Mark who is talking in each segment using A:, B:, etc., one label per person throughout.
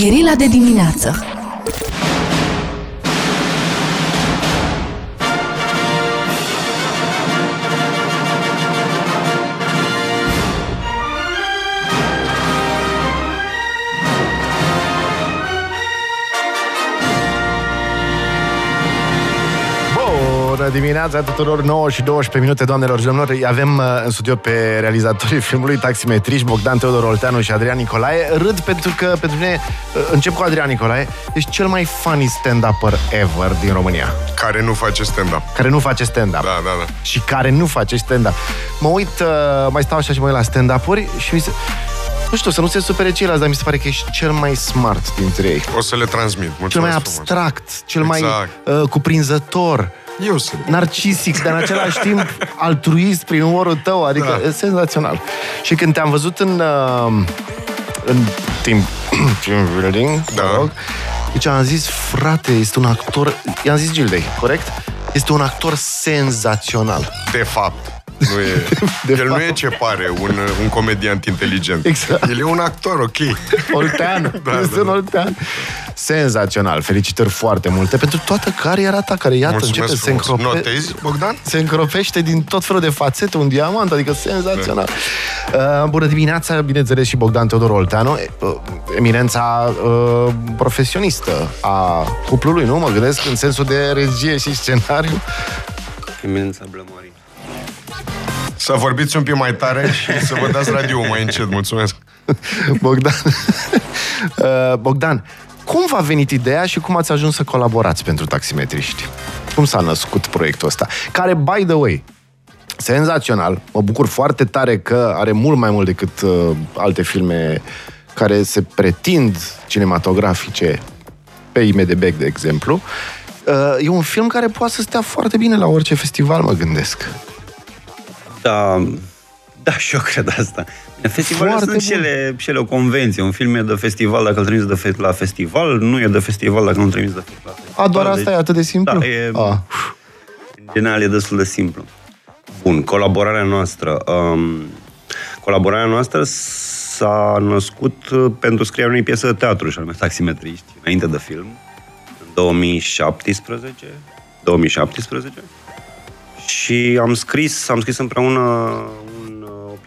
A: Gherila de dimineață
B: Bună dimineața tuturor, 9 și 12 minute, doamnelor și domnilor. Avem uh, în studio pe realizatorii filmului taximetriști Bogdan Teodor Olteanu și Adrian Nicolae. Râd pentru că, pentru mine, uh, încep cu Adrian Nicolae, ești cel mai funny stand-upper ever din România.
C: Care nu face stand-up.
B: Care nu face stand-up.
C: Da, da, da.
B: Și care nu face stand-up. Mă uit, uh, mai stau așa și mă uit la stand-up-uri și mi se... Nu știu, să nu se supere ceilalți, dar mi se pare că ești cel mai smart dintre ei.
C: O să le transmit. Mulțumesc
B: cel mai
C: frumos.
B: abstract, cel
C: Exact.
B: mai uh, cuprinzător
C: Eu sunt.
B: narcisic, dar în același timp altruist prin umorul tău, adică
C: Da.
B: e senzațional. Și când te-am văzut în, uh, în team, team building,
C: Da.
B: mă rog, deci am zis, frate, este un actor, i-am zis Gildei, corect? Este un actor senzațional.
C: De fapt. Nu e,
B: De
C: el nu
B: fapt.
C: e ce pare, un, un comediant inteligent.
B: Exact.
C: El e un actor, ok.
B: Oltean,
C: Da,
B: este
C: da,
B: un
C: da.
B: Oltean. Senzațional, felicitări foarte multe pentru toată cariera ta, care iată începe
C: Mulțumesc
B: să se
C: frumos.
B: încrope...
C: Notezi, Bogdan?
B: se încropește din tot felul de fațete, un diamant, adică senzațional. Uh, bună dimineața, bineînțeles și Bogdan Teodor Olteanu, uh, eminența uh, profesionistă a cuplului, nu? Mă gândesc în sensul de regie și scenariu.
D: Eminența Blămorii.
C: Să vorbiți un pic mai tare și să vă dați radio mai încet. Mulțumesc.
B: Bogdan. uh, Bogdan, cum v-a venit ideea și cum ați ajuns să colaborați pentru taximetriști? Cum s-a născut proiectul ăsta? Care, by the way, senzațional. Mă bucur foarte tare că are mult mai mult decât uh, alte filme care se pretind cinematografice pe IMDB, de exemplu. Uh, e un film care poate să stea foarte bine la orice festival, mă gândesc.
D: Da, da, și eu cred asta. Festivalele
B: Foarte
D: sunt
B: bun.
D: și ele, și ele o convenție. Un film e de festival dacă îl trimiți de fe- la festival, nu e de festival dacă nu îl trimiți de fe- la festival.
B: A, doar asta
D: Deci,
B: e atât de simplu?
D: Da, e,
B: A.
D: în general e destul de simplu. Bun, colaborarea noastră. Um, colaborarea noastră s-a născut uh, pentru scrierea unei piese de teatru, și anume Taximetriști, înainte de film, în 2017. 2017. Și am scris, am scris împreună un, o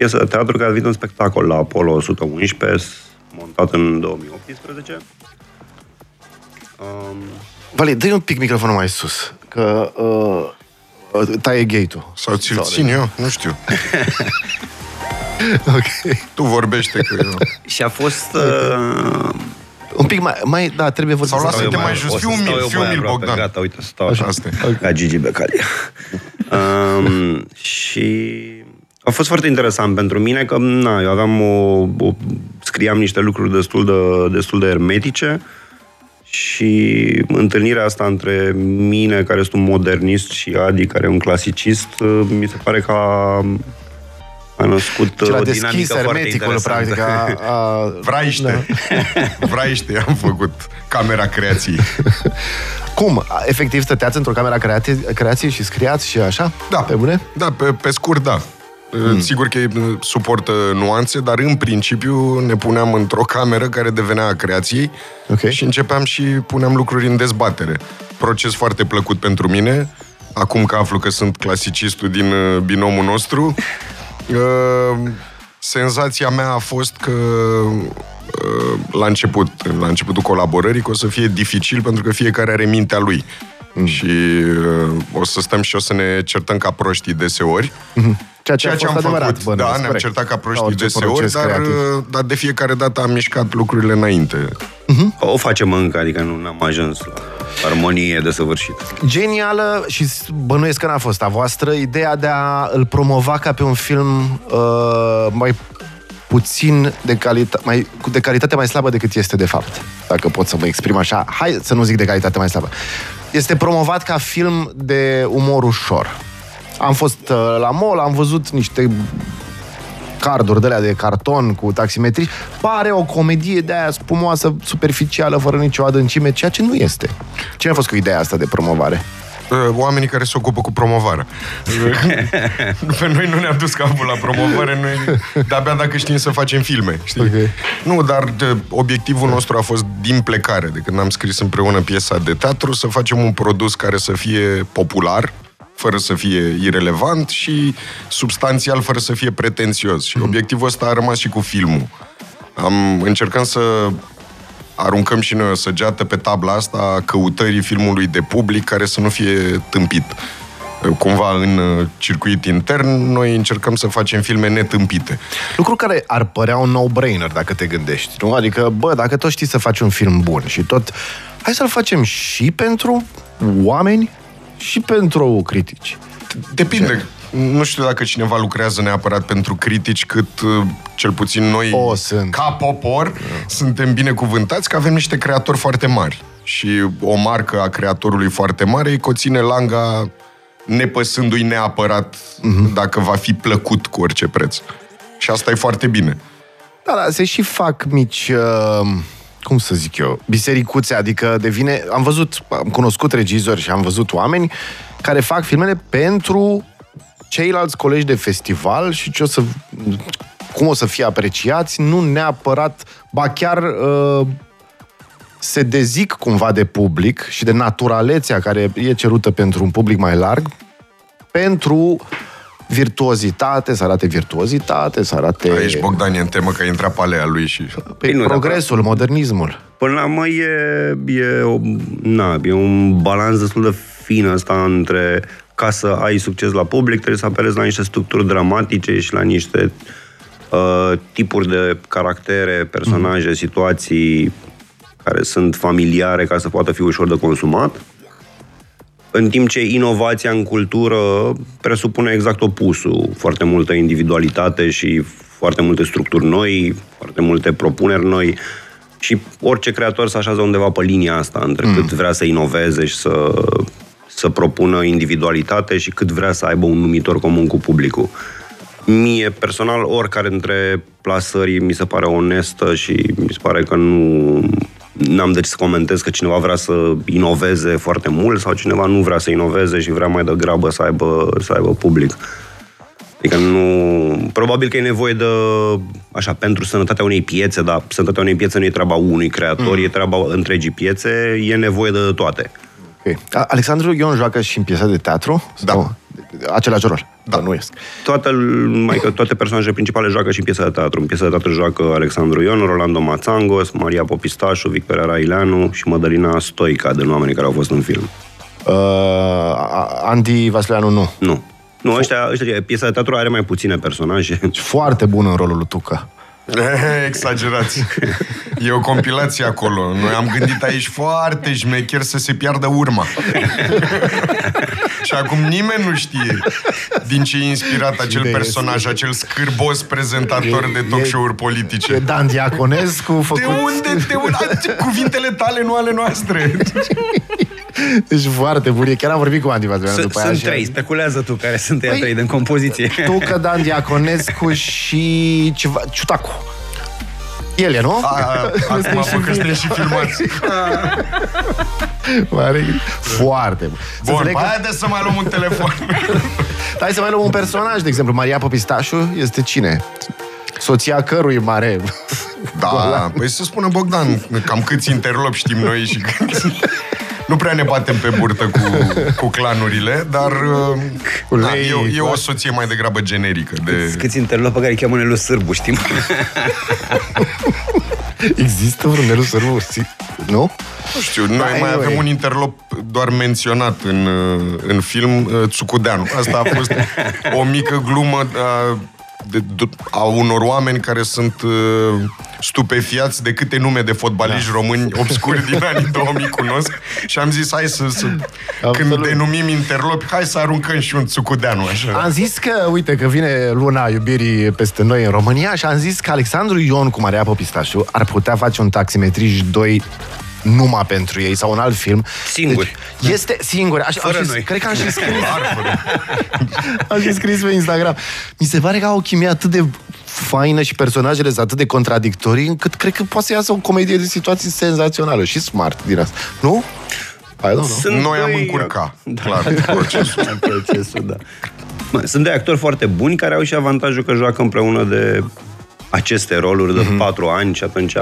D: piesă de teatru care a venit un spectacol la Apollo 111, montat în 2018. Um,
B: Vali, dă un pic microfonul mai sus, că uh, taie gate-ul.
C: Sau ți-l țin eu? Nu știu.
B: Ok.
C: Tu vorbește că eu...
D: și a fost... Uh,
B: Un pic mai, mai da, trebuie vorbit.
C: Sau
B: să-
C: lasă-te
D: eu
C: mai jos.
D: o să
C: Fii umil,
D: stau eu
C: fii
D: mai
C: umil,
D: aproape.
C: Bogdan.
D: Gata, uite, stau așa.
C: Asta e.
D: Ca Gigi Becali. um, și a fost foarte interesant pentru mine că na, eu aveam o, o, scriam niște lucruri destul de, destul de hermetice și întâlnirea asta între mine, care sunt un modernist, și Adi, care e un clasicist, mi se pare că a, a născut
B: Și l-a
D: o
B: deschis
D: dinamică foarte
B: hermeticul,
D: interesantă.
B: practic. A, a,
C: Vraiște. Vraiște, am făcut camera creației.
B: Cum? A, Efectiv stăteați într-o cameră creație, creație și scriați și așa?
C: Da.
B: Pe bune?
C: Da, pe, pe scurt, da. Mm. Sigur că e- suportă nuanțe, dar în principiu ne puneam într-o cameră care devenea a creației
B: Ok.
C: și începeam și puneam lucruri în dezbatere. Proces foarte plăcut pentru mine, acum că aflu că sunt clasicistul din uh, binomul nostru. Uh, senzația mea a fost că uh, la început, la începutul colaborării, că o să fie dificil pentru că fiecare are mintea lui. Mm. Și uh, o să stăm și o să ne certăm ca proștii deseori.
B: Ceea ce,
C: Ceea
B: a
C: ce
B: fost
C: am
B: adevărat.
C: făcut,
B: bănuiesc,
C: da, ne-am
B: corect.
C: certat ca
B: Ca
C: proștii
B: orice
C: deseori,
B: proces
C: dar,
B: creativ.
C: uh, dar de fiecare dată am mișcat lucrurile înainte.
D: O facem încă, adică nu am ajuns la armonie desăvârșită.
B: Genială și bănuiesc că n-a fost a voastră ideea de a îl promova ca pe un film uh, mai puțin de calitate, mai, cu- de calitate mai slabă decât este de fapt. Dacă pot să mă exprim așa. Hai să nu zic de calitate mai slabă. Este promovat ca film de umor ușor. Am fost uh, la mall, am văzut niște carduri de alea de carton cu taximetri, pare o comedie de aia spumoasă, superficială, fără nicio adâncime, ceea ce nu este. Cine a fost cu ideea asta de promovare?
C: Uh, Oamenii care se ocupă cu promovarea. Pe noi nu ne-a dus capul la promovare, noi de-abia dacă știm să facem filme. Știi?
B: Ok.
C: Nu, dar de, obiectivul nostru a fost din plecare, de când am scris împreună piesa de teatru, să facem un produs care să fie popular, fără să fie irelevant și substanțial, fără să fie pretențios. Și obiectivul ăsta a rămas și cu filmul. Am încercăm să aruncăm și noi o săgeată pe tabla asta a căutării filmului de public care să nu fie tâmpit. Cumva în uh, circuit intern, noi încercăm să facem filme netâmpite.
B: Lucru care ar părea un no-brainer dacă te gândești, nu? Adică, bă, dacă tot știi să faci un film bun și tot... Hai să-l facem și pentru oameni și pentru critici.
C: Depinde. Nu știu dacă cineva lucrează neapărat pentru critici, cât uh, cel puțin noi,
B: O, sunt.
C: ca popor, suntem binecuvântați că avem niște creatori foarte mari. Și o marcă a creatorului foarte mare îi conține langa nepăsându-i neapărat dacă va fi plăcut cu orice preț. Și asta e foarte bine.
B: Da, da, se și fac mici, uh, cum să zic eu, bisericuțe, adică devine... Am văzut, am cunoscut regizori și am văzut oameni care fac filmele pentru ceilalți colegi de festival și ce o să, cum o să fie apreciați, nu neapărat, ba chiar uh, se dezic cumva de public și de naturalețea care e cerută pentru un public mai larg, pentru virtuozitate, să arate virtuozitate, să arate
C: Aici Bogdan e în temă că a intrat pe alea lui și...
B: pe
D: Păi nu,
B: progresul, modernismul.
D: Până la urmă e, e, o, na, e un balans destul de fin ăsta între ca să ai succes la public, trebuie să apelezi la niște structuri dramatice și la niște uh, tipuri de caractere, personaje, mm. situații care sunt familiare ca să poată fi ușor de consumat. În timp ce inovația în cultură presupune exact opusul, foarte multă individualitate și foarte multe structuri noi, foarte multe propuneri noi și orice creator se așează undeva pe linia asta între mm. cât vrea să inoveze și să, să propună individualitate și cât vrea să aibă un numitor comun cu publicul. Mie, personal, oricare dintre plasări mi se pare onestă și mi se pare că nu n-am de ce să comentez că cineva vrea să inoveze foarte mult sau cineva nu vrea să inoveze și vrea mai degrabă să aibă, să aibă public. Adică nu... Probabil că e nevoie de... Așa, pentru sănătatea unei piețe, dar sănătatea unei piețe nu e treaba unui creator, mm. e treaba întregii piețe, e nevoie de toate.
B: Okay. A- Alexandru Ion joacă și în piesa de teatru?
C: Da.
B: Sau același rol? Da. Nu ies.
D: Toate, mai că toate personajele principale joacă și în piesa de teatru. În piesa de teatru joacă Alexandru Ion, Rolando Mațangos, Maria Popistașu, Victoria Raileanu și Mădălina Stoica, de oamenii care au fost în film.
B: Uh, A- Andy Vasileanu nu.
D: Nu. Nu, ăștia, ăștia, piesa de teatru are mai puține personaje.
B: Foarte bun în rolul lui Tuca.
C: Exagerați. E o compilație acolo. Noi am gândit aici foarte șmecher să se piardă urma. și acum nimeni nu știe din ce e inspirat acel
B: Cine
C: personaj,
B: este?
C: acel scârbos prezentator de talk show-uri
B: E
C: politice.
B: Dan Diaconescu făcut...
C: De unde? De unde? Cuvintele tale, nu ale noastre.
B: Deci foarte bun. E Chiar am vorbit cu Andy Vasileanu
A: Sunt,
B: după aia.
A: sunt
B: și-
A: trei, speculează tu care sunt ăia
B: Păi,
A: trei din compoziție.
B: Tucă, Dan Diaconescu și ceva... Ciutacu. El e, nu?
C: A, a, acum vă că suntem și filmați.
B: Mare... Foarte bun. Să
C: Bun,
B: înțeleg că-
C: hai de să mai luăm un telefon.
B: Hai să mai luăm un personaj, de exemplu, Maria Popistașu este cine? Soția cărui mare...
C: Da, păi să spună Bogdan, cam câți interlopi știm noi și câți... Nu prea ne batem pe burtă cu, cu clanurile, dar
B: Cu
C: da,
B: lei,
C: e, e
B: cu
C: o
B: asta.
C: soție mai degrabă generică. De...
A: Câți interlopi pe care îi cheamă Nelu Sârbu, știm?
B: Există vreun Nelu Sârbu? Si- Nu?
C: Nu știu, noi
B: Da,
C: mai
B: anyway.
C: avem un interlop doar menționat în, uh, în film, uh, Țucudeanu. Asta a fost o mică glumă a, de, de, a unor oameni care sunt uh, stupefiați de câte nume de fotbaliști da. români obscuri din anii 2000 cunosc și am zis, hai să, să când
B: Absolut.
C: denumim interlopi, hai să aruncăm și un Țucudeanu, așa.
B: Am zis că, uite, că vine luna iubirii peste noi în România și am zis că Alexandru Ion cu Maria Popistașu ar putea face un taximetriș 2 numai pentru ei sau un alt film.
A: Singuri.
B: Deci, este singur. Aș,
A: Fără
B: am și,
A: noi.
B: Cred că am și scris. am și scris pe Instagram. Mi se pare că au o chimie atât de faină și personajele sunt atât de contradictorii încât cred că poate să iasă o comedie de situații senzațională și smart din asta. Nu? I don't know.
D: Sunt
C: Noi am
D: doi-
C: încurca,
D: Da,
C: clar, procesul.
D: Da, procesul, da. Mă, Sunt doi actori foarte buni care au și avantajul că joacă împreună de aceste roluri de patru ani și atunci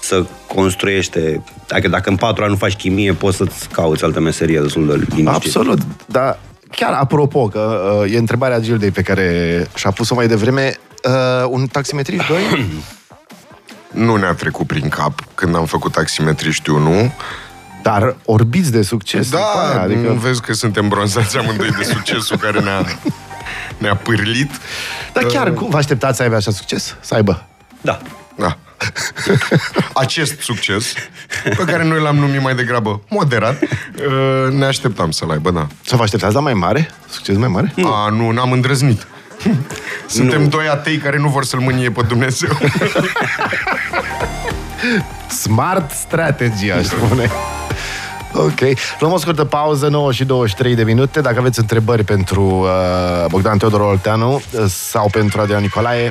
D: să construiește... Dacă, dacă în patru ani nu faci chimie, poți să-ți cauți altă meserie destul de liniștit.
B: Absolut, dar chiar apropo, că uh, e întrebarea Gildei pe care și-a pus-o mai devreme, uh, un taximetrist 2?
C: Nu ne-a trecut prin cap când am făcut taximetriști 1.
B: dar orbiți de succes. după
C: Da,
B: aia,
C: adică... nu
B: adică,
C: vezi că suntem bronzați amândoi de succesul care ne-a, ne-a pârlit.
B: dar chiar, cum vă așteptați să aibă așa succes? Să aibă?
D: Da.
C: Da. Acest succes, pe care noi l-am numit mai degrabă moderat, uh, ne așteptam să-l aibă, da.
B: Să vă așteptați la mai mare? Succes mai mare?
C: A, nu, n-am îndrăznit. Suntem
D: Nu.
C: doi atei care nu vor să-l mânie pe Dumnezeu.
B: Smart strategy, aș spune. Ok. Luăm o scurtă pauză, 9 și 23 de minute. Dacă aveți întrebări pentru uh, Bogdan Teodor Olteanu uh, sau pentru Adrian Nicolae,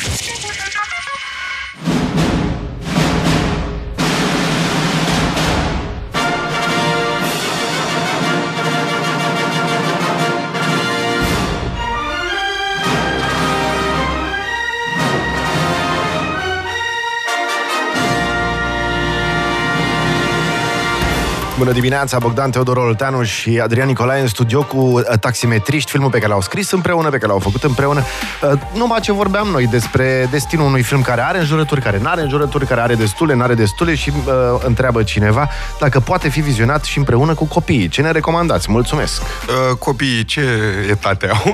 B: Bună dimineața, Bogdan Teodor Olteanu și Adrian Nicolae în studio cu uh, taximetriști, filmul pe care l-au scris împreună, pe care l-au făcut împreună. Uh, Numai ce vorbeam noi despre destinul unui film care are înjurături, care nu are înjurături, care are destule, nu are destule și uh, întreabă cineva dacă poate fi vizionat și împreună cu copiii. Ce ne recomandați? Mulțumesc!
C: Uh, copiii ce etate au?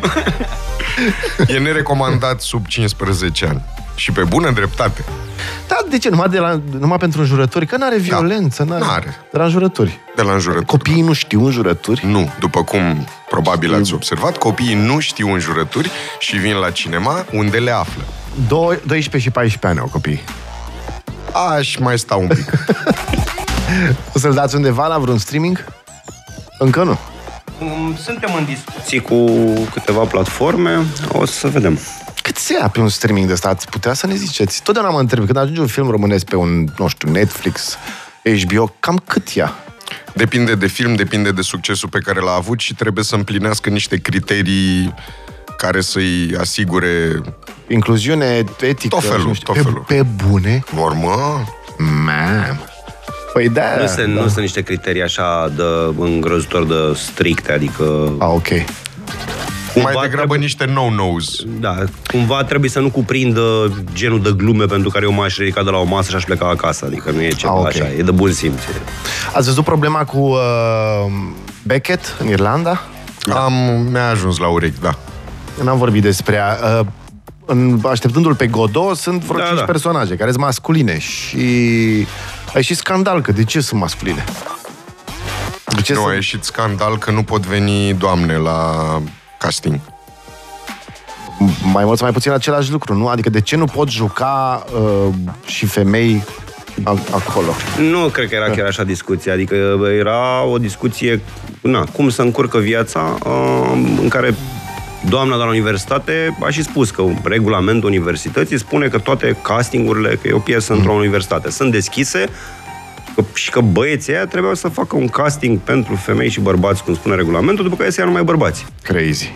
C: e nerecomandat sub 15 ani. Și pe bună dreptate.
B: Da, de ce? Numai, de la, numai pentru înjurături? Că n-are violență, n-are.
C: N-are.
B: De la înjurături.
C: De la înjurături.
B: Copiii nu știu înjurături.
C: Nu, după cum probabil ați observat, copiii nu știu înjurături și vin la cinema unde le află.
B: Doi- 12 și 14 ani au copiii.
C: Aș mai sta un pic.
B: O să-l dați undeva la vreun streaming? Încă nu.
D: Um, Suntem în discuții cu câteva platforme. O să vedem.
B: Cât se ia pe un streaming de ăsta? Ați putea să ne ziceți? Totdeauna mă întreb, când ajunge un film românesc pe un, nu știu, Netflix, HBO, cam cât ia?
C: Depinde de film, depinde de succesul pe care l-a avut și trebuie să împlinească niște criterii care să-i asigure
B: Incluziune, etică...
C: Tot felul,
B: nu știu.
C: tot
B: pe,
C: felul.
B: pe bune?
C: normă.
B: Man. Păi da.
D: Nu sunt,
B: da.
D: nu sunt niște criterii așa de îngrozitor de stricte, adică
B: A, ok.
C: Mai
D: Cumva
C: degrabă
D: trebuie-
C: niște no-nos.
D: Da, cumva trebuie să nu cuprindă genul de glume pentru care eu m-aș ridica de la o masă și aș pleca acasă. Adică nu e ceva
B: Ah, ok.
D: așa, e de bun simț. E-
B: Ați văzut problema cu uh, Beckett în Irlanda?
C: Am, mi-a ajuns la urechi, da.
B: N-am vorbit despre ea. Uh, în, așteptându-l pe Godot, sunt vreo
D: Da,
B: 5
D: da.
B: personaje care sunt masculine și a ieșit scandal că de ce sunt masculine? De ce
C: Nu, a
B: sunt...
C: ieșit scandal că nu pot veni doamne la casting.
B: mai mult sau mai puțin același lucru, nu? Adică de ce nu pot juca uh, și femei a- acolo?
D: Nu cred că era chiar așa discuția, adică era o discuție, na, cum să încurcă viața, uh, în care doamna de la universitate a și spus că regulamentul universității spune că toate castingurile, că e o piesă într-o universitate, sunt deschise că, și că băieții aia trebuiau să facă un casting pentru femei și bărbați, cum spune regulamentul, după care să ia numai bărbați.
B: Crazy.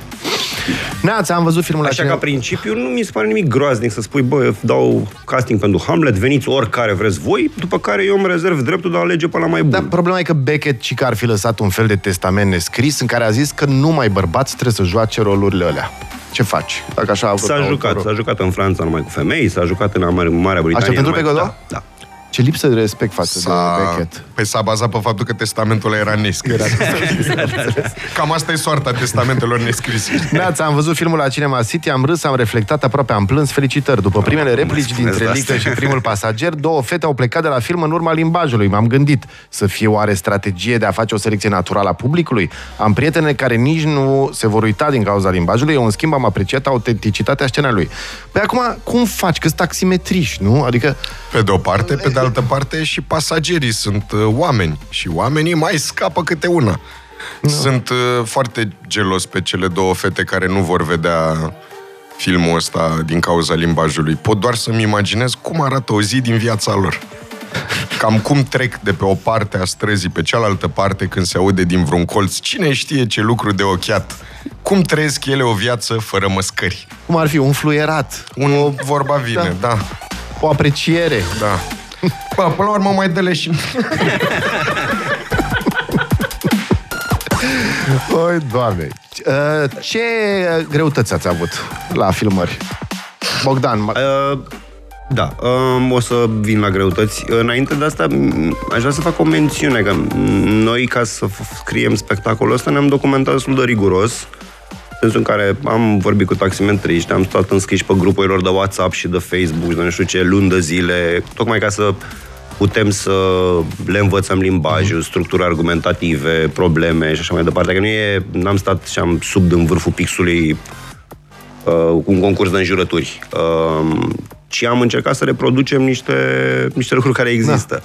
B: Neața, am văzut filmul
D: Așa
B: acela.
D: ca principiu nu mi se pare nimic groaznic să spui, bă, eu dau casting pentru Hamlet, veniți oricare vreți voi, după care eu îmi rezerv dreptul de a alege pe la mai bun.
B: Dar problema e că Beckett și că ar fi lăsat un fel de testament nescris în care a zis că numai bărbați trebuie să joace rolurile alea. Ce faci? Dacă așa a vrut
D: S-a
B: autorul.
D: jucat, s-a jucat în Franța numai cu femei, s-a jucat în Amar- Marea Britanie.
B: Așteptându-l
D: numai
B: pe
D: cu-
B: Godot?
D: Da, da.
B: Ce lipsă de respect față
C: S-a,
B: de Beckett.
C: păi s-a bazat pe faptul că testamentul era nescris. Cam asta e soarta testamentelor nescrise.
B: Neața, am văzut filmul la Cinema City, am râs, am reflectat, aproape am plâns, felicitări. După primele replici
D: spuneți
B: dintre
D: de
B: Lică
D: asta.
B: și primul pasager, două fete au plecat de la film în urma limbajului. M-am gândit să fie oare strategie de a face o selecție naturală a publicului? Am prietene care nici nu se vor uita din cauza limbajului, eu în schimb am apreciat autenticitatea scenelui. Păi acum, cum faci? Că-s taximetriști, nu? Adică,
C: Pe de o parte, pe de altă parte și pasagerii sunt uh, oameni și oamenii mai scapă câte una. Sunt uh, foarte gelos pe cele două fete care nu vor vedea filmul ăsta din cauza limbajului. Pot doar să-mi imaginez cum arată o zi din viața lor. cam cum trec de pe o parte a străzii pe cealaltă parte când se aude din vreun colț. Cine știe ce lucru de ochiat? Cum trăiesc ele o viață fără măscări?
B: Cum ar fi? Un fluierat.
C: Un o... vorba vine, da. da.
B: O apreciere.
C: Da. Bă, până la urmă mai dă și...
B: Oi, doamne. Uh, Ce greutăți ați avut la filmări? Bogdan, ma-
D: Uh, da, um, o să vin la greutăți. Înainte de asta, m- aș vrea să fac o mențiune, că m- noi, ca să f- scriem spectacolul ăsta, ne-am documentat destul de riguros, în sensul în care am vorbit cu taximetriști, am stat înscriși pe grupurilor de WhatsApp și de Facebook și de nu știu ce, luni de zile, tocmai ca să putem să le învățăm limbajul, structuri argumentative, probleme și așa mai departe. Că nu e, n-am stat și am sub în vârful pixului uh, cu un concurs de înjurături. Uh, ci am încercat să reproducem niște, niște lucruri care există. Da.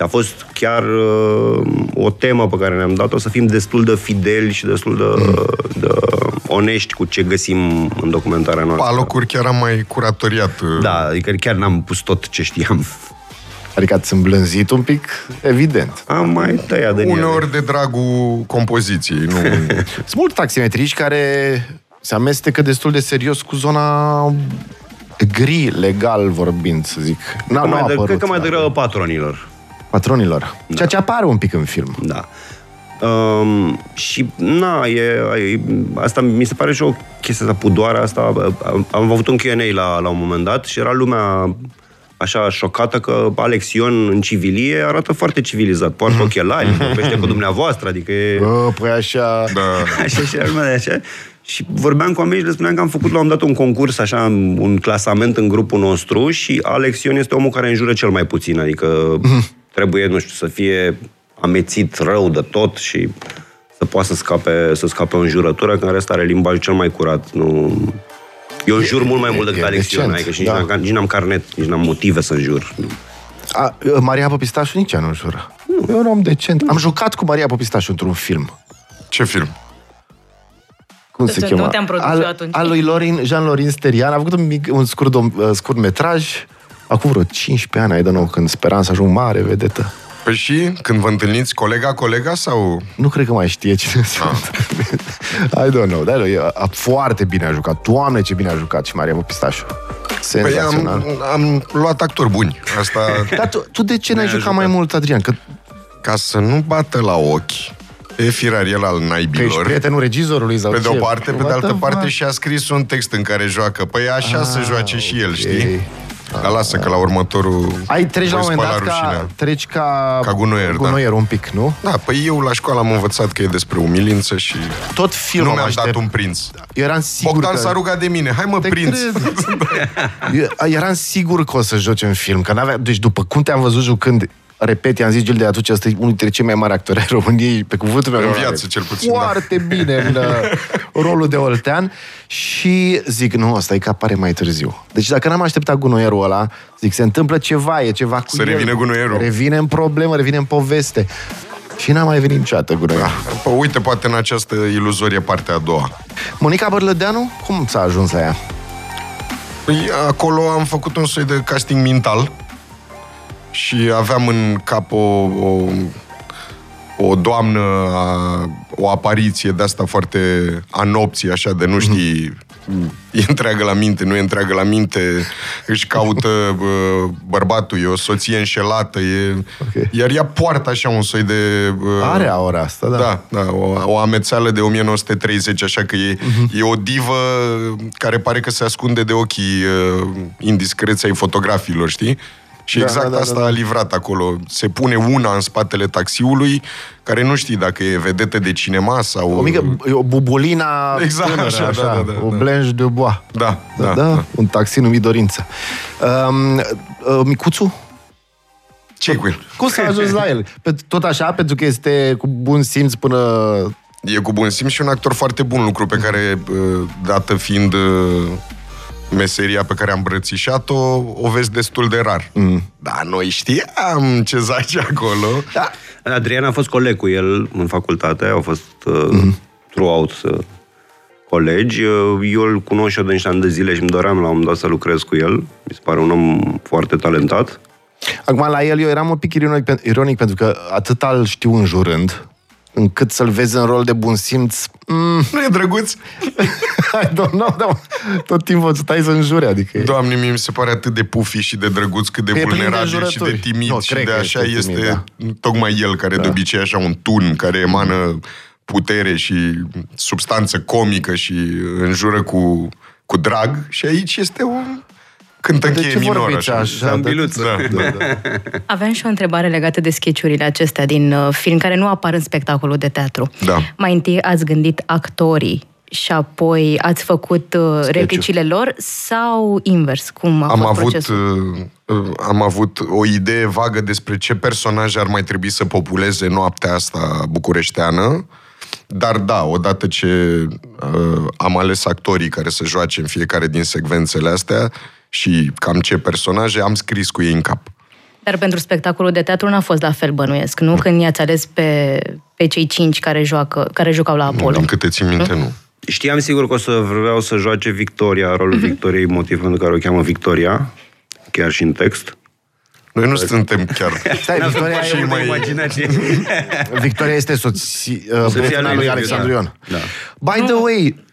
D: Și a fost chiar uh, o temă pe care ne-am dat-o, să fim destul de fideli și destul de, mm. de onești cu ce găsim în documentarea noastră.
C: Pa, locuri chiar am mai curatoriat. uh,
D: Da, adică chiar n-am pus tot ce știam.
B: adică ați îmblânzit un pic, evident.
D: Am mai tăiat de
C: Uneori de dragul compoziției, nu...
B: Sunt mulți taximetriști care se amestecă destul de serios cu zona gri, legal vorbind, să zic. N-au, n-au
D: mai de,
B: apărut,
D: cred că mai
B: da.
D: degrabă patronilor.
B: Patronilor. Ceea ce apare un pic în film.
D: Da. Um, și, na, e, e, asta mi se pare și o chestie asta, pudoarea asta. Am, am avut un Q&A la, la un moment dat și era lumea așa șocată că Alex Ion în civilie arată foarte civilizat. Poartă ochelari, vorbește cu dumneavoastră, adică e...
B: Bă, păi așa...
C: Da.
D: Așa și era lumea de așa. Și vorbeam cu oamenii și le spuneam că am făcut la un dat un concurs, așa, un clasament în grupul nostru și Alex Ion este omul care înjură cel mai puțin, adică trebuie, nu știu, să fie amețit rău de tot și să poată să scape, să scape o înjurătură, că în rest are limbajul cel mai curat. Nu... Eu înjur mult mai mult decât
B: e
D: Alex Ion,
B: decent,
D: adică și
B: da.
D: nici, n-am, nici n-am carnet, nici n-am motive să înjur.
B: A, Maria Popistașu nici ea nu jură. E un om decent. Am jucat cu Maria Popistașu într-un film.
C: Ce film?
B: Cum
E: Deci
B: se
E: nu
B: cheamă?
E: te-am produs
B: al,
E: eu atunci.
B: al lui Lorin, Jean-Lorin Sterian. A făcut un, mic, un scurt, uh, scurt metraj acum vreo 15 ani, ai de nou, când speram să ajung mare vedetă.
C: Păi și când vă întâlniți colega, colega sau...
B: Nu cred că mai știe cine sunt. I don't know. Dar e, a, foarte bine a jucat. Doamne, ce bine a jucat și Maria Popistașu.
C: Păi
B: Senzațional.
C: am, am luat actori buni. Asta
B: Dar tu, tu de ce n-ai
D: Ne-a
B: jucat
D: ajutat.
B: mai mult, Adrian? Că,
C: ca să nu bată la ochi e firariel al
B: că ești
C: naibilor.
B: prietenul regizorului sau
C: Pe de
B: ce?
C: o parte, pe de
B: What
C: altă
B: the
C: parte
B: fuck?
C: și a scris un text în care joacă. Păi așa
B: Ah,
C: să joace și el,
B: ok.
C: știi? Dar lasă că la următorul
B: Ai treci la un
C: voi
B: moment dat
C: spăla
B: ca,
C: rușinea.
B: treci ca,
C: Ca gunoier, da.
B: gunoier un pic, nu?
C: Da, păi eu la școală am învățat că e despre umilință și
B: Tot filmul
C: nu mi-am
B: aștept.
C: dat un prinț.
B: Eu eram sigur
C: Bogdan
B: că...
C: s-a rugat de mine. Hai mă,
B: Te
C: prinț.
B: cred. Eu eram sigur că o să joci în film, că n-avea... Deci după cum te-am văzut jucând, repet, i-am zis Gil de atunci, ăsta e unul dintre cei mai mari actori ai României, pe cuvântul meu.
C: În
B: onoare.
C: viață, cel puțin, da.
B: Foarte bine în uh, rolul de Oltean și zic, nu, ăsta e că apare mai târziu. Deci dacă n-am așteptat gunoierul ăla, zic, se întâmplă ceva, e ceva cu
C: Să
B: el.
C: revină gunoierul.
B: Revine în problemă, revine în poveste. Și n-a mai venit niciodată gunoierul.
C: Păi uite, poate în această iluzorie partea a doua.
B: Monica Bărlădeanu, cum s-a ajuns la ea?
C: Păi acolo am făcut un soi de casting mental și aveam în cap o, o, o doamnă, a, o apariție de asta foarte a nopții, așa, de nu știi, e întreagă la minte, nu e întreagă la minte, își caută bă, bărbatul, e o soție înșelată, e,
B: Ok.
C: iar ea poartă așa un soi de... bă,
B: Are aura asta, da.
C: da, da o, o amețeală de 1930, așa că e, uh-huh. e o divă care pare că se ascunde de ochii uh, indiscreți ai fotografiilor, știi? Și
B: Da,
C: exact
B: da, da,
C: asta
B: da, da.
C: a livrat acolo. Se pune una în spatele taxiului, care nu știi dacă e vedetă de cinema sau...
B: O mică, e o bubulina
C: Exact,
B: tânără,
C: așa,
B: așa,
C: da, da, da,
B: o
C: da.
B: Blanche de Bois.
C: Da,
B: Da,
C: da,
B: da,
C: da.
B: un taxi numit Dorință. Um, uh, Micuțu?
C: ce cu el?
B: Cum s-a ajuns la el? Pe, tot așa, pentru că este cu bun simț până...
C: E cu bun simț și un actor foarte bun, lucru pe care, uh, dată fiind uh, meseria pe care am îmbrățișat-o, o vezi destul de rar. Mm. Dar noi știam ce zace acolo.
B: Da.
D: Adrian a fost coleg cu el în facultate, au fost uh, throughout uh, colegi. Uh, eu îl cunosc și eu de niște ani de zile și îmi doream la un moment dat să lucrez cu el. Mi se pare un om foarte talentat.
B: Acum, la el, eu eram un pic ironic, pen- ironic pentru că atât îl știu înjurând, încât să-l vezi în rol de bun simț, mm,
C: Nu e drăguț?
B: I don't know, da, tot timpul stai să înjure, adică... e-
C: Doamne, mie mi se pare atât de pufi și de drăguț, cât de
B: E plin de
C: vulnerabil și de
B: înjurături.
C: timid
B: Nu,
C: și
B: cred
C: de
B: că
C: așa
B: este
C: este,
B: timid, da.
C: tocmai el care de obicei e așa un tun care emană putere și substanță comică și înjură cu, cu drag și aici este un cântă
B: De
C: încheie
B: ce
C: minor
B: vorbiți
C: așa.
B: așa?
D: Zambiluț.
C: Da, da.
E: Aveam și o întrebare legată de sketchurile acestea din uh, film, care nu apar în spectacolul de teatru.
C: Da.
E: Mai întâi ați gândit actorii și apoi ați făcut uh, replicile lor sau invers? Cum a
C: am
E: fost
C: avut,
E: procesul?
C: uh, uh, am avut o idee vagă despre ce personaj ar mai trebui să populeze noaptea asta bucureșteană, dar da, odată ce uh, am ales actorii care să joace în fiecare din secvențele astea și cam ce personaje, am scris cu ei în cap.
E: Dar pentru spectacolul de teatru n-a fost la fel, bănuiesc, nu? Când i-ați ales pe, pe cei cinci care, joacă, care jucau la
C: Nu,
E: Apollo.
C: din câte țin minte, nu.
D: Știam sigur că o să vreau să joace Victoria, rolul Victoriei, motiv pentru care o cheamă Victoria, chiar și în text.
C: Noi nu suntem chiar...
B: Stai, Victoria,
C: și
B: e,
C: mai-
D: imaginație.
B: Victoria este soții, uh, prietena
D: lui
B: lui
D: Liviu,
B: Alexandru
D: da.
B: Ion.
D: Da.
B: By the way,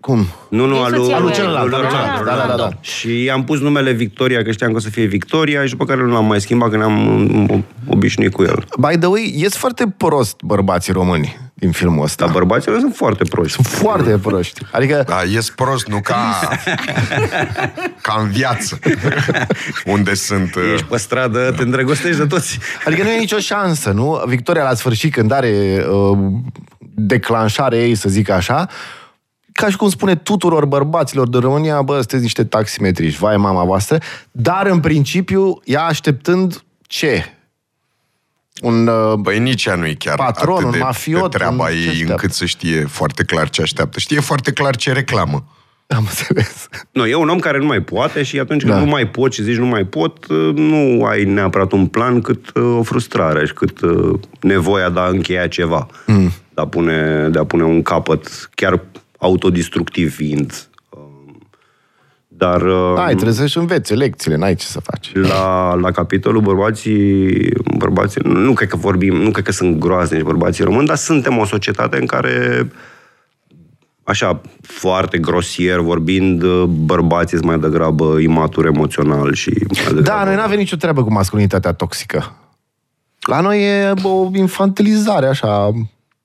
B: cum?
D: Nu, nu,
E: E
D: al lui,
E: soția
D: al lui
E: lui
D: celălalt.
E: Alexandru.
D: al lui
E: Da,
D: Alexandru,
E: da, da, da.
D: Și i-am pus numele Victoria, că știam că o să fie Victoria, și după care nu l-am mai schimbat, că ne-am um, obișnuit cu el.
B: By the way, ies foarte prost bărbații români din filmul ăsta.
D: Dar bărbații ăla sunt foarte proști.
B: Sunt foarte proști. Adică,
C: Da, ies prost, nu ca... ca în viață. Unde sunt... uh,
D: Ești pe stradă, te îndrăgostești de toți.
B: adică nu e nicio șansă, nu? Victoria la sfârșit, când are uh, declanșarea ei, să zic așa, ca și cum spune tuturor bărbaților din România, bă, sunteți niște taximetriști, vai mama voastră, dar în principiu ea așteptând ce? Un uh,
C: Băi, nici ea nu e chiar
B: Patron,
C: atât
B: un
C: de,
B: mafiot,
C: de treaba
B: un- ce
C: ei
B: așteaptă?
C: încât să știe foarte clar ce așteaptă. Știe foarte clar ce reclamă.
B: am înțeles.
D: Nu, e un om care nu mai poate și atunci când
B: Da.
D: nu mai pot și zici nu mai pot, nu ai neapărat un plan cât uh, o frustrare și cât uh, nevoia de a încheia ceva. Mm. De, a pune, de a pune un capăt chiar autodistructiv fiind. Um, Dar uh,
B: Ai, trebuie să-și învețe lecțiile, n-ai ce să faci.
D: la, la capitolul bărbații, bărbații, nu cred că vorbim, nu cred că sunt groaznici bărbații români, dar suntem o societate în care așa, foarte grosier vorbind, bărbații sunt mai degrabă imatur emoțional și mai degrabă...
B: Da, noi n-avem nicio treabă cu masculinitatea toxică. La noi e o infantilizare, așa,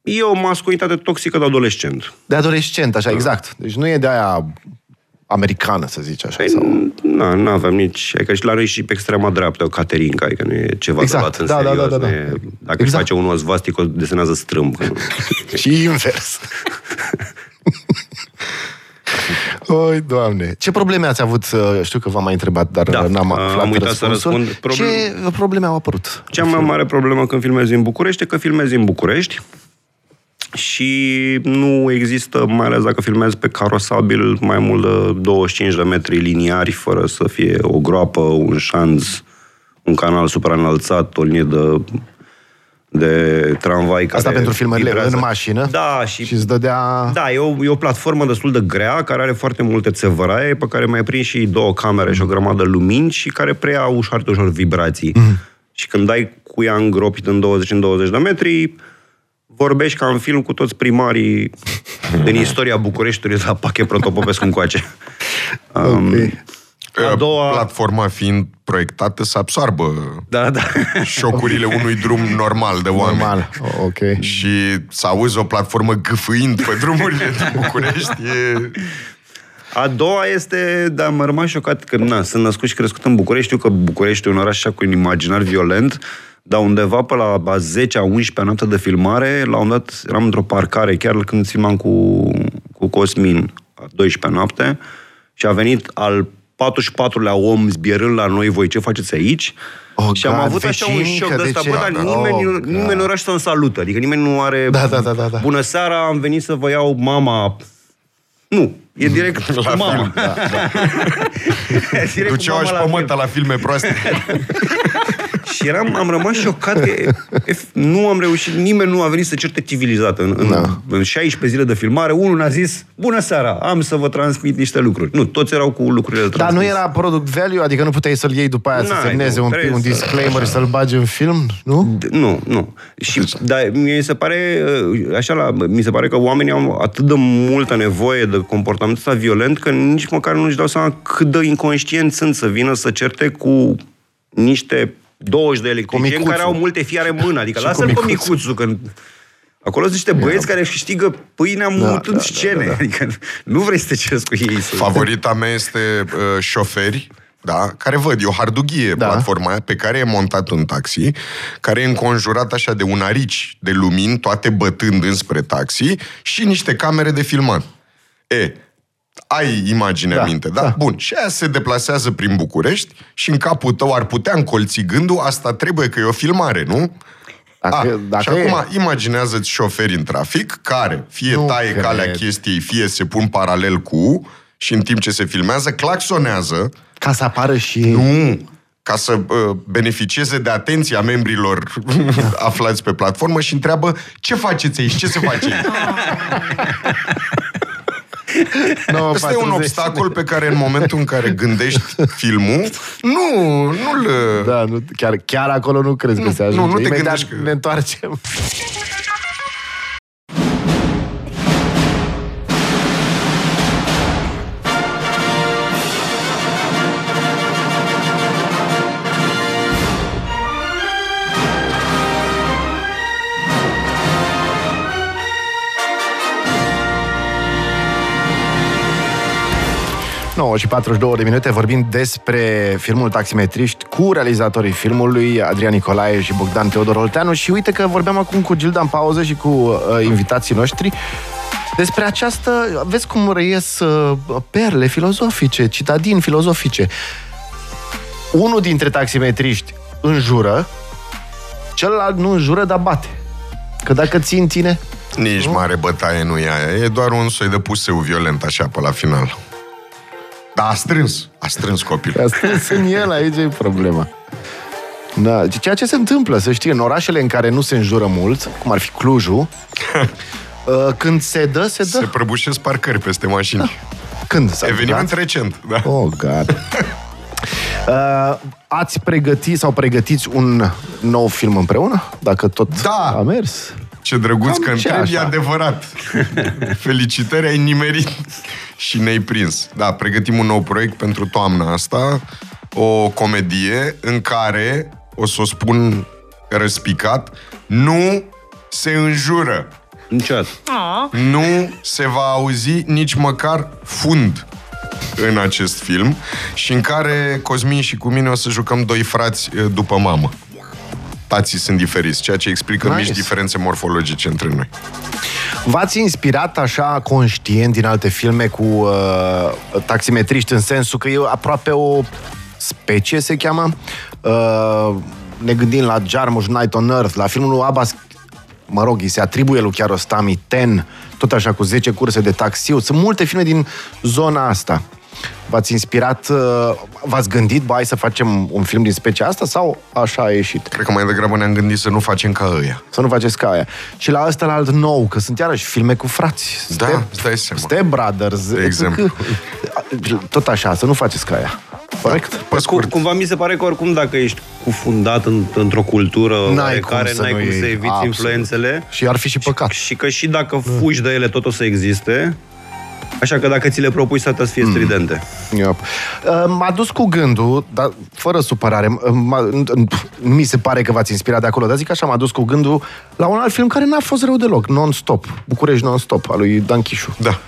D: E o masculinitate toxică de adolescent.
B: de adolescent, așa, exact. Deci nu e de aia americană, să zici așa.
D: Păi,
B: Sau...
D: na, nu avem nici... Adică și la noi și pe extrema dreaptă, o Caterinca, adică nu e ceva
B: Exact,
D: de luat în
B: da, da,
D: serios.
B: da, da,
D: nu
B: da.
D: E, dacă
B: Exact.
D: își face unul zvastic, o desenează strâmb. că nu-
B: Și invers. Oi, Doamne. Ce probleme ați avut? uh, Știu că v-am mai întrebat, dar
D: Da,
B: uh, n-am
D: am
B: aflat
D: uitat să
B: răspunsul.
D: răspund. Problem-
B: Ce probleme au apărut?
D: Cea mai mare problemă când filmezi în București e că filmezi în București și nu există, mai ales dacă filmezi pe carosabil, mai mult de 25 de metri liniari, fără să fie o groapă, un șanț, un canal supraînălțat, o linie de, de tramvai care
B: Asta pentru filmările
D: vibrează.
B: în mașină?
D: Da, și
B: Și îți dădea...
D: da, e o, e o platformă destul de grea, care are foarte multe țevăraie, pe care mai prind și două camere și o grămadă de lumini și care preia ușor de ușor vibrații. Mm. Și când dai cu ea în gropi din 20 în 20 de metri, vorbești ca în film cu toți primarii din istoria Bucureștiului de la Pache Protopopescu încoace. Um,
B: Okay.
D: A doua-
C: Platforma fiind proiectată să absoarbă
D: Da, da.
C: șocurile unui drum normal de oameni.
B: Normal, O- ok.
C: Și să auzi o platformă gâfâind pe drumurile din București e...
D: A doua este, da, m-am rămas șocat că na, sunt născut și crescut în București. Știu că București e un oraș așa cu un imaginar violent, dar undeva pe la a 10-a, 11-a noapte de filmare, la un dat eram într-o parcare, chiar când filmam cu, cu Cosmin, a 12-a noapte, și a venit al 44-lea om zbierând la noi, voi ce faceți aici?
B: Oh,
D: și am
B: God,
D: avut așa un
B: vecinică,
D: șoc de
B: de
D: ăsta,
B: ce?
D: bă, dar
B: Da, da.
D: nimeni,
B: Oh,
D: nimeni
B: God.
D: în oraș să-mi salută, adică nimeni nu are...
B: Da, da, da, da, da.
D: Bună seara, am venit să vă iau mama... Nu, e direct
C: La
D: cu mama.
C: film,
D: Direct cu
C: Duceau
D: mama
C: și
D: la
C: pe
D: film.
C: măta la filme proaste.
D: Și eram, am rămas șocat că ef, nu am reușit, nimeni nu a venit să certe civilizat. În, în,
B: Da.
D: în 16 zile de filmare, unul ne-a zis, bună seara, am să vă transmit niște lucruri. Nu, toți erau cu lucrurile de
B: Dar nu
D: transmis.
B: era product value? Adică nu puteai să-l iei după aia să
D: N-ai,
B: semneze
D: nu,
B: un,
D: trebuie
B: un
D: să-
B: disclaimer
D: așa.
B: și să-l bagi în film? Nu?
D: D- Nu, nu. Și, dar mi se pare, uh, așa, la, mi se pare că oamenii au atât de multă nevoie de comportamentul ăsta violent că nici măcar nu-și dau seama cât de inconștienți sunt să vină să certe cu niște 20 de electricieni
B: micuțul.
D: care au multe fiare în mână. Adică
B: Și cu
D: lasă-l pe
B: micuțul.
D: micuțul, că Acolo sunt niște băieți care își câștigă pâinea mutând
B: da,
D: scene. Adică nu vrei să te ceri cu ei. Să...
C: Favorita mea este uh, șoferi, da, care văd, e o hardughie
B: Da.
C: da. platforma aia pe care e montat un taxi, care e înconjurat așa de un arici de lumini, toate bătând înspre taxi și niște camere de filmat. E, ai imaginea
B: Da,
C: da, minte, da?
B: da.
C: da? Bun, și aia se deplasează prin București și în capul tău ar putea încolți gândul, asta trebuie că e o filmare, nu?
B: Dacă,
C: A,
B: dacă
C: și acum
B: e.
C: imaginează-ți șoferi în trafic care fie
B: Nu
C: taie
B: cred.
C: calea chestiei, fie se pun paralel cu și în timp ce se filmează, claxonează
B: Ca să apară și ei.
C: nu ca să uh, beneficieze de atenția membrilor aflați pe platformă și întreabă ce faceți aici, ce se face aici. Asta e un
B: 9.40.
C: obstacol pe care în momentul în care gândești filmul, nu, nu-l...
B: Da, nu, chiar, chiar acolo nu crezi că
C: Nu,
B: se ajunge.
C: nu, nu te
B: Imediat
C: gândești că-
B: ne întoarcem. No, și 42 de minute vorbim despre filmul Taximetriști cu realizatorii filmului Adrian Nicolae și Bogdan Teodor Olteanu și uite că vorbeam acum cu Gilda în pauză și cu uh, invitații noștri despre această, vezi cum reies uh, perle filozofice, citadini filozofice. Unul dintre taximetriști înjură, celălalt nu înjură, dar bate. Că dacă țin tine,
C: Nici mare bătaie nu e aia, e doar un soi de puseu violent așa pe la final. Dar a strâns, a strâns copilul.
B: Asta în el, aici e problema. Da, ceea ce se întâmplă, să știi, în orașele în care nu se înjură mult, cum ar fi Clujul, uh, când se dă, se dă.
C: Se prăbușesc parcări peste mașini.
B: Când? S-a
C: Eveniment
B: întâmplat?
C: recent, da.
B: Oh, God. Uh, ați pregătit sau pregătiți un nou film împreună? Dacă tot
C: Da.
B: a mers?
C: Ce drăguț
B: Cam
C: că
B: ce
C: întrebi, e
B: așa?
C: adevărat. Felicitări, ai nimerit și ne-ai prins. Da, pregătim un nou proiect pentru toamna asta, o comedie în care, o să o spun răspicat, nu se înjură.
D: Niciodată.
C: Nu se va auzi nici măcar fund în acest film și în care Cosmin și cu mine o să jucăm doi frați eh, după mamă. Tații sunt diferiți, ceea ce explică
B: Nice.
C: mici diferențe morfologice între noi.
B: V-ați inspirat așa conștient din alte filme cu uh, taximetriști în sensul că e aproape o specie, se cheamă? Uh, ne gândim la Jarmusch Night on Earth, la filmul lui Abbas mă rog, îi se atribuie lui Kiarostami Ten, tot așa cu 10 curse de taxiu. Sunt multe filme din zona asta. V-ați inspirat, uh, v-ați gândit, bă, hai să facem un film din specia asta sau așa a ieșit?
C: Cred că mai degrabă ne-am gândit să nu facem ca ăia.
B: Să nu faceți ca aia. Și la ăsta la alt nou, că sunt iarăși filme cu frați.
C: Da, îți dai seama.
B: Step Brothers.
C: De exemplu.
B: Tot așa, să nu faceți ca aia. Corect?
C: Pe
D: Cum,
C: scurt,
D: cumva mi se pare că oricum dacă ești cufundat în, într-o cultură
B: N-ai cum
D: care
B: să
D: n-ai
B: nu
D: cum
B: iei.
D: să eviți
B: Absolut.
D: influențele
B: Și ar fi și păcat.
D: și că și dacă fugi de ele tot o să existe, așa că dacă ți le propui să să fie stridente.
B: Yep. Uh, M-a dus cu gândul, dar fără supărare, uh, m-a- nu mi se pare că v-ați inspirat de acolo, dar zic așa, m-a dus cu gândul la un alt film care n-a fost rău deloc, non-stop, București non-stop, al lui Dan Chișu.
C: da.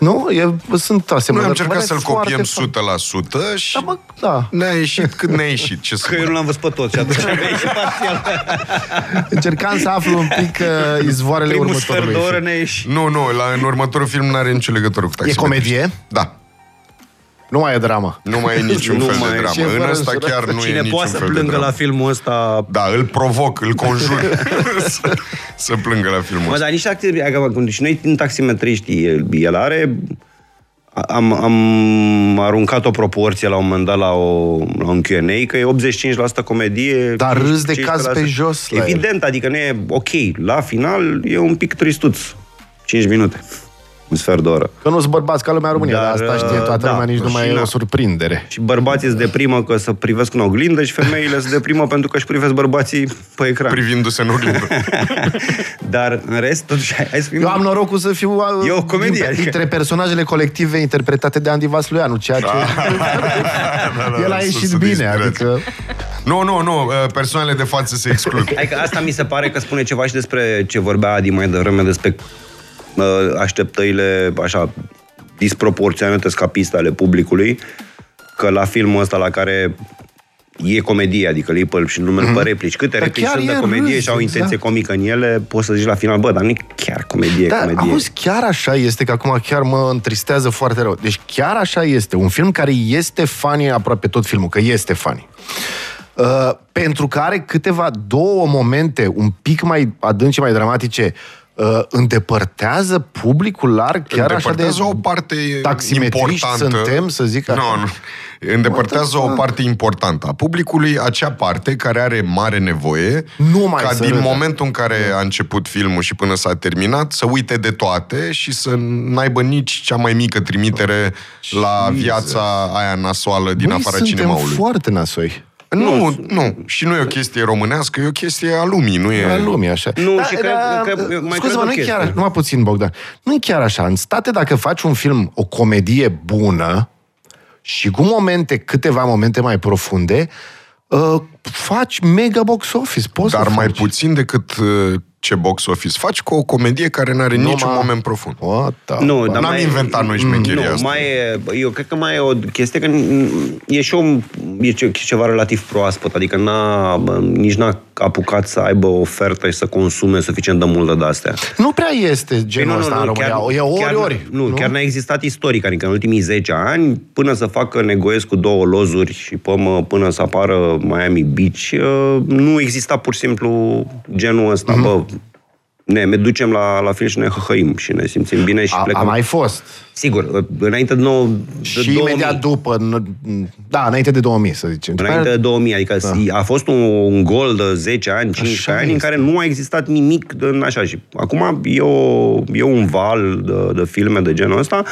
B: Nu? E, sunt
C: Noi
B: asemănări.
C: am încercat
B: Bă,
C: să-l
B: foarte
C: copiem
B: fain.
C: 100% și
B: Da, mă, da.
C: ne-a ieșit cât ne-a ieșit. Ce să
D: Că eu nu l-am văzut pe tot și atunci mi-a ieșit parțial.
B: Încercam să aflu un pic uh, izvoarele
D: Primul sfert
B: următorului
D: de oră
B: film.
D: ne ieși.
C: Nu, nu, la, în următorul film n-are nicio legătură cu taximetriști.
B: comedie?
C: Da.
B: Nu mai e dramă.
C: Nu mai e niciun
D: Nu
C: fel
D: mai
C: de
D: e.
C: dramă.
B: Ce
C: În
B: fără
C: ăsta
B: înjurături.
C: chiar nu e
D: Cine
C: niciun
D: poate să
C: fel de
D: plângă
C: dramă.
D: la filmul ăsta...
C: Da, îl provoc, îl conjur să, să plângă la filmul
D: Mă,
C: ăsta.
D: dar nici acte, și noi în taximetriști, el, el are am, am aruncat o proporție la un moment dat la, o, la un Q&A că e 85% comedie.
B: Dar râs de
D: 15%.
B: caz pe jos la el.
D: Evident, adică nu e ok. La final e un pic tristuț. 5 minute. Un sfert de oră.
B: Că nu sunt bărbați ca lumea România, dar,
D: Dar,
B: asta știe toată
D: da,
B: lumea, nici nu
D: și
B: mai e
D: na.
B: o surprindere.
D: Și bărbații se deprimă că să privesc în oglindă și femeile se deprimă pentru că își privesc bărbații pe ecran.
C: Privindu-se în oglindă.
D: Dar în rest, totuși, hai hai să fim...
B: Eu am norocul să fiu uh,
D: E o comedie,
B: din-
D: adică-
B: dintre personajele colective interpretate de Andy Vasluianu, ceea ce el a
C: sus
B: ieșit
C: de
B: bine,
C: inspirație.
B: adică
C: Nu, nu, nu, uh, persoanele de față se exclud.
D: Adică asta mi se pare că spune ceva și despre ce vorbea Adi mai devreme, despre uh, așteptările așa disproporționate scapiste ale publicului, că la filmul ăsta la care e comedie, adică îi pălp și numele mm-hmm. pe replici. Câte
B: Dar
D: replici
B: chiar
D: sunt de
B: e
D: comedie
B: râs,
D: și au intenție
B: exact.
D: comică în ele, poți să zici la final, bă, dar nu e chiar comedie,
B: Da,
D: comedie.
B: auzi, chiar așa este, că acum chiar mă întristează foarte rău. Deci chiar așa este. Un film care este funny aproape tot filmul, că este funny. Uh, pentru că are câteva, două momente un pic mai adânci, mai dramatice, uh, îndepărtează publicul larg chiar așa de
C: Îndepărtează o parte
B: taximetriști
C: importantă.
B: suntem, să zic așa.
C: Nu, nu. Îndepărtează o parte importantă a publicului, acea parte care are mare nevoie
B: Numai
C: ca
B: să
C: din
B: râdă.
C: momentul în care a început filmul și până s-a terminat să uite de toate și să n-aibă nici cea mai mică trimitere la viața aia nasoală din
B: Băi,
C: afara
B: suntem
C: cinemaului.
B: foarte nasoi.
C: Nu, nu. Și nu e o chestie românească, e o chestie a lumii, nu e...
B: A lumii, așa.
D: Nu, și cred- cred- mai cred
B: Scuze-mă,
D: o
B: nu
D: chestie.
B: chiar, numai puțin, Bogdan. nu e chiar așa. În state, dacă faci un film, o comedie bună și cu momente, câteva momente mai profunde, uh, faci mega box office. Poți
C: Dar
B: să
C: mai
B: faci.
C: puțin decât uh, ce box office faci cu o comedie care nu are
B: Numai-
C: niciun moment profund.
B: What the
D: Nu,
B: fuck?
D: dar
C: N-am
D: mai,
C: inventat noi șmecheria
D: nu,
C: asta.
D: Mai e, eu cred că mai e o chestie că e și o, e ce- ceva relativ proaspăt, adică n-a, bă, nici n-a apucat să aibă o ofertă și să consume suficient de multă de astea.
B: Nu prea este genul ăsta în România. e ori,
D: chiar,
B: ori.
D: Nu, nu, chiar n-a existat istoric, adică în ultimii 10 ani, până să facă negoiesc cu două lozuri și până, până să apară Miami Beach, uh, nu exista pur și simplu genul ăsta,
B: Mhm.
D: mm-hmm. bă, ne, ne ducem la, la film și ne hăhăim și ne simțim bine și
B: A,
D: plecăm.
B: a mai fost.
D: Sigur, înainte de, nou, de
B: Și
D: 2000.
B: imediat după, n- da, înainte de 2000, să zicem.
D: Înainte de 2000, adică da. a fost un, un gol de 10 ani, 15 ani, în
B: este.
D: care nu a existat nimic în așa. Și acum e, o, e un val de, de filme de genul ăsta.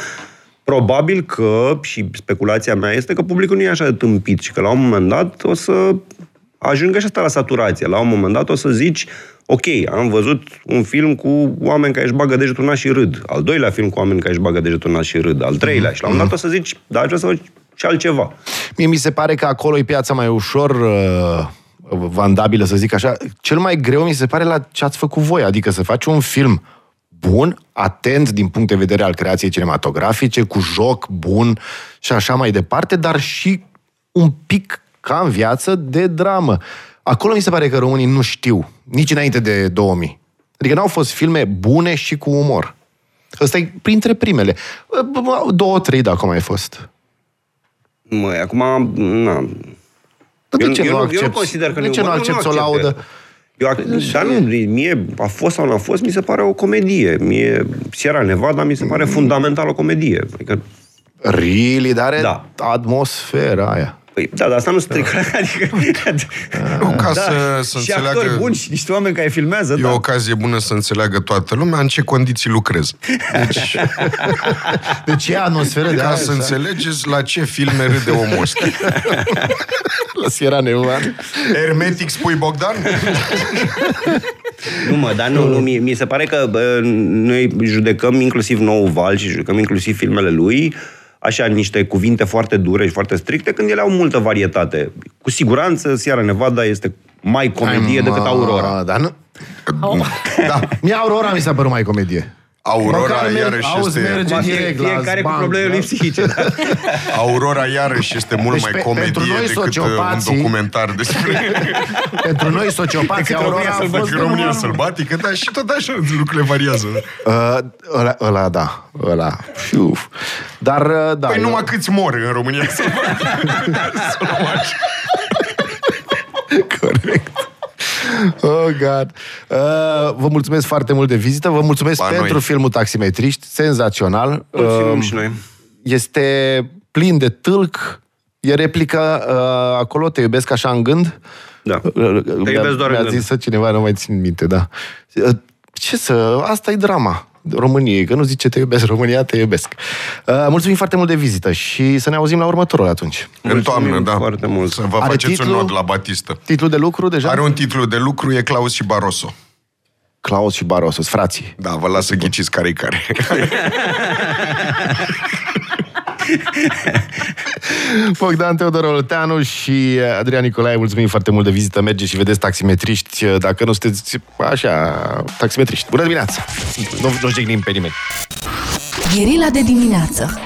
D: Probabil că, și speculația mea este că publicul nu e așa de tâmpit și că la un moment dat o să ajungă și asta la saturație. La un moment dat o să zici, ok, am văzut un film cu oameni care își bagă degetul în nas și râd. Al doilea film cu oameni care își bagă degetul în nas și râd. Al treilea. Și la un moment dat o să zici, da, aș vrea să văd și altceva.
B: Mie mi se pare că acolo e piața mai ușor uh, vandabilă, să zic așa. Cel mai greu mi se pare la ce ați făcut voi, adică să faci un film bun, atent din punct de vedere al creației cinematografice, cu joc bun și așa mai departe, dar și un pic ca în viață de dramă. Acolo mi se pare că românii nu știu, nici înainte de 2000. Adică n-au fost filme bune și cu umor. Ăsta e printre primele. Două, trei dacă mai fost.
D: Măi, acum, na,
B: Dar de
D: eu,
B: ce
D: eu,
B: nu
D: nu, eu
B: accepti?
D: nu consider că
B: de ce nu accepti o
D: accept.
B: laudă?
D: Eu, ac- dar nu, mie a fost sau nu a fost, mi se pare o comedie. Mie, Sierra Nevada mi se pare fundamental o comedie. Adică,
B: Really, dar are
D: Da.
B: atmosfera aia.
D: Păi, da, dar asta nu strică. Adică,
C: Nu, ca
D: da,
C: să, să
D: și actori
C: înțeleagă...
D: buni și niște oameni care filmează,
C: E
D: da.
C: o ocazie bună să înțeleagă toată lumea în ce condiții lucrez. Deci,
B: Deci e atmosferă de
C: ca
B: aia.
C: să
B: așa.
C: înțelegeți la ce filme râde omul ăsta.
B: La Sierra Nevada.
C: Hermetic spui Bogdan?
D: Nu, mă, dar nu, nu mi, mi se pare că bă, noi judecăm inclusiv nou val și judecăm inclusiv filmele lui așa niște cuvinte foarte dure și foarte stricte, când ele au multă varietate. Cu siguranță, Sierra Nevada este mai comedie decât Aurora.
B: Dar nu...
C: Da.
B: Mie Aurora mi s-a părut mai comedie.
C: Aurora
B: Măcar merg-
C: iarăși
B: auzi,
C: este...
B: merge
D: Acum, fie,
B: direct la
D: fiecare cu
B: zbanc,
D: problemele
B: da?
D: lui psihice. Da?
C: Aurora iarăși este mult
B: Deci
C: mai
B: pe-
C: comedie
B: pentru noi
C: decât uh, un
B: sociopații-
C: documentar despre
B: Pentru noi, sociopații,
D: Decât
B: Aurora
D: România
B: a fost...
C: decât România sălbatică, dar și tot așa lucrurile variază.
B: Uh, ăla, ăla, da. Ăla. Fiuf. Dar, uh, da.
C: Păi
B: eu-
C: numai câți mor în România sălbatică. Să luăm așa.
B: Corect. Oh, God. Uh, vă mulțumesc foarte mult de vizită, vă mulțumesc
C: Ba,
B: pentru
C: noi.
B: filmul Taximetriști, senzațional.
D: Mulțumim
B: Uh,
D: și noi.
B: este plin de tâlc, e replica uh, acolo, te iubesc așa în gând.
D: Da.
B: Uh,
D: Te iubesc doar în
B: mi-a
D: gând.
B: zis cineva, nu mai țin minte, da. Uh, Ce să... Asta e drama României, că nu zice te iubesc România, te iubesc. Uh, mulțumim foarte mult de vizită și să ne auzim la următorul atunci.
C: În toamnă,
D: Mulțumim
C: da.
D: foarte mult.
C: Să vă
B: Are
C: faceți
B: titlu?
C: un nod la Batistă.
B: Titlul de lucru deja?
C: Are un titlu de lucru, e Claus și Barroso.
B: Claus și Barroso, frații.
C: Da, vă las să ghiciți care-i care.
B: Bogdan Teodor Olteanu și Adrian Nicolae, mulțumim foarte mult de vizită. Mergeți și vedeți taximetriști, dacă nu sunteți așa, taximetriști. Bună dimineața! Nu, nu jignim pe nimeni.
F: Gherila de dimineață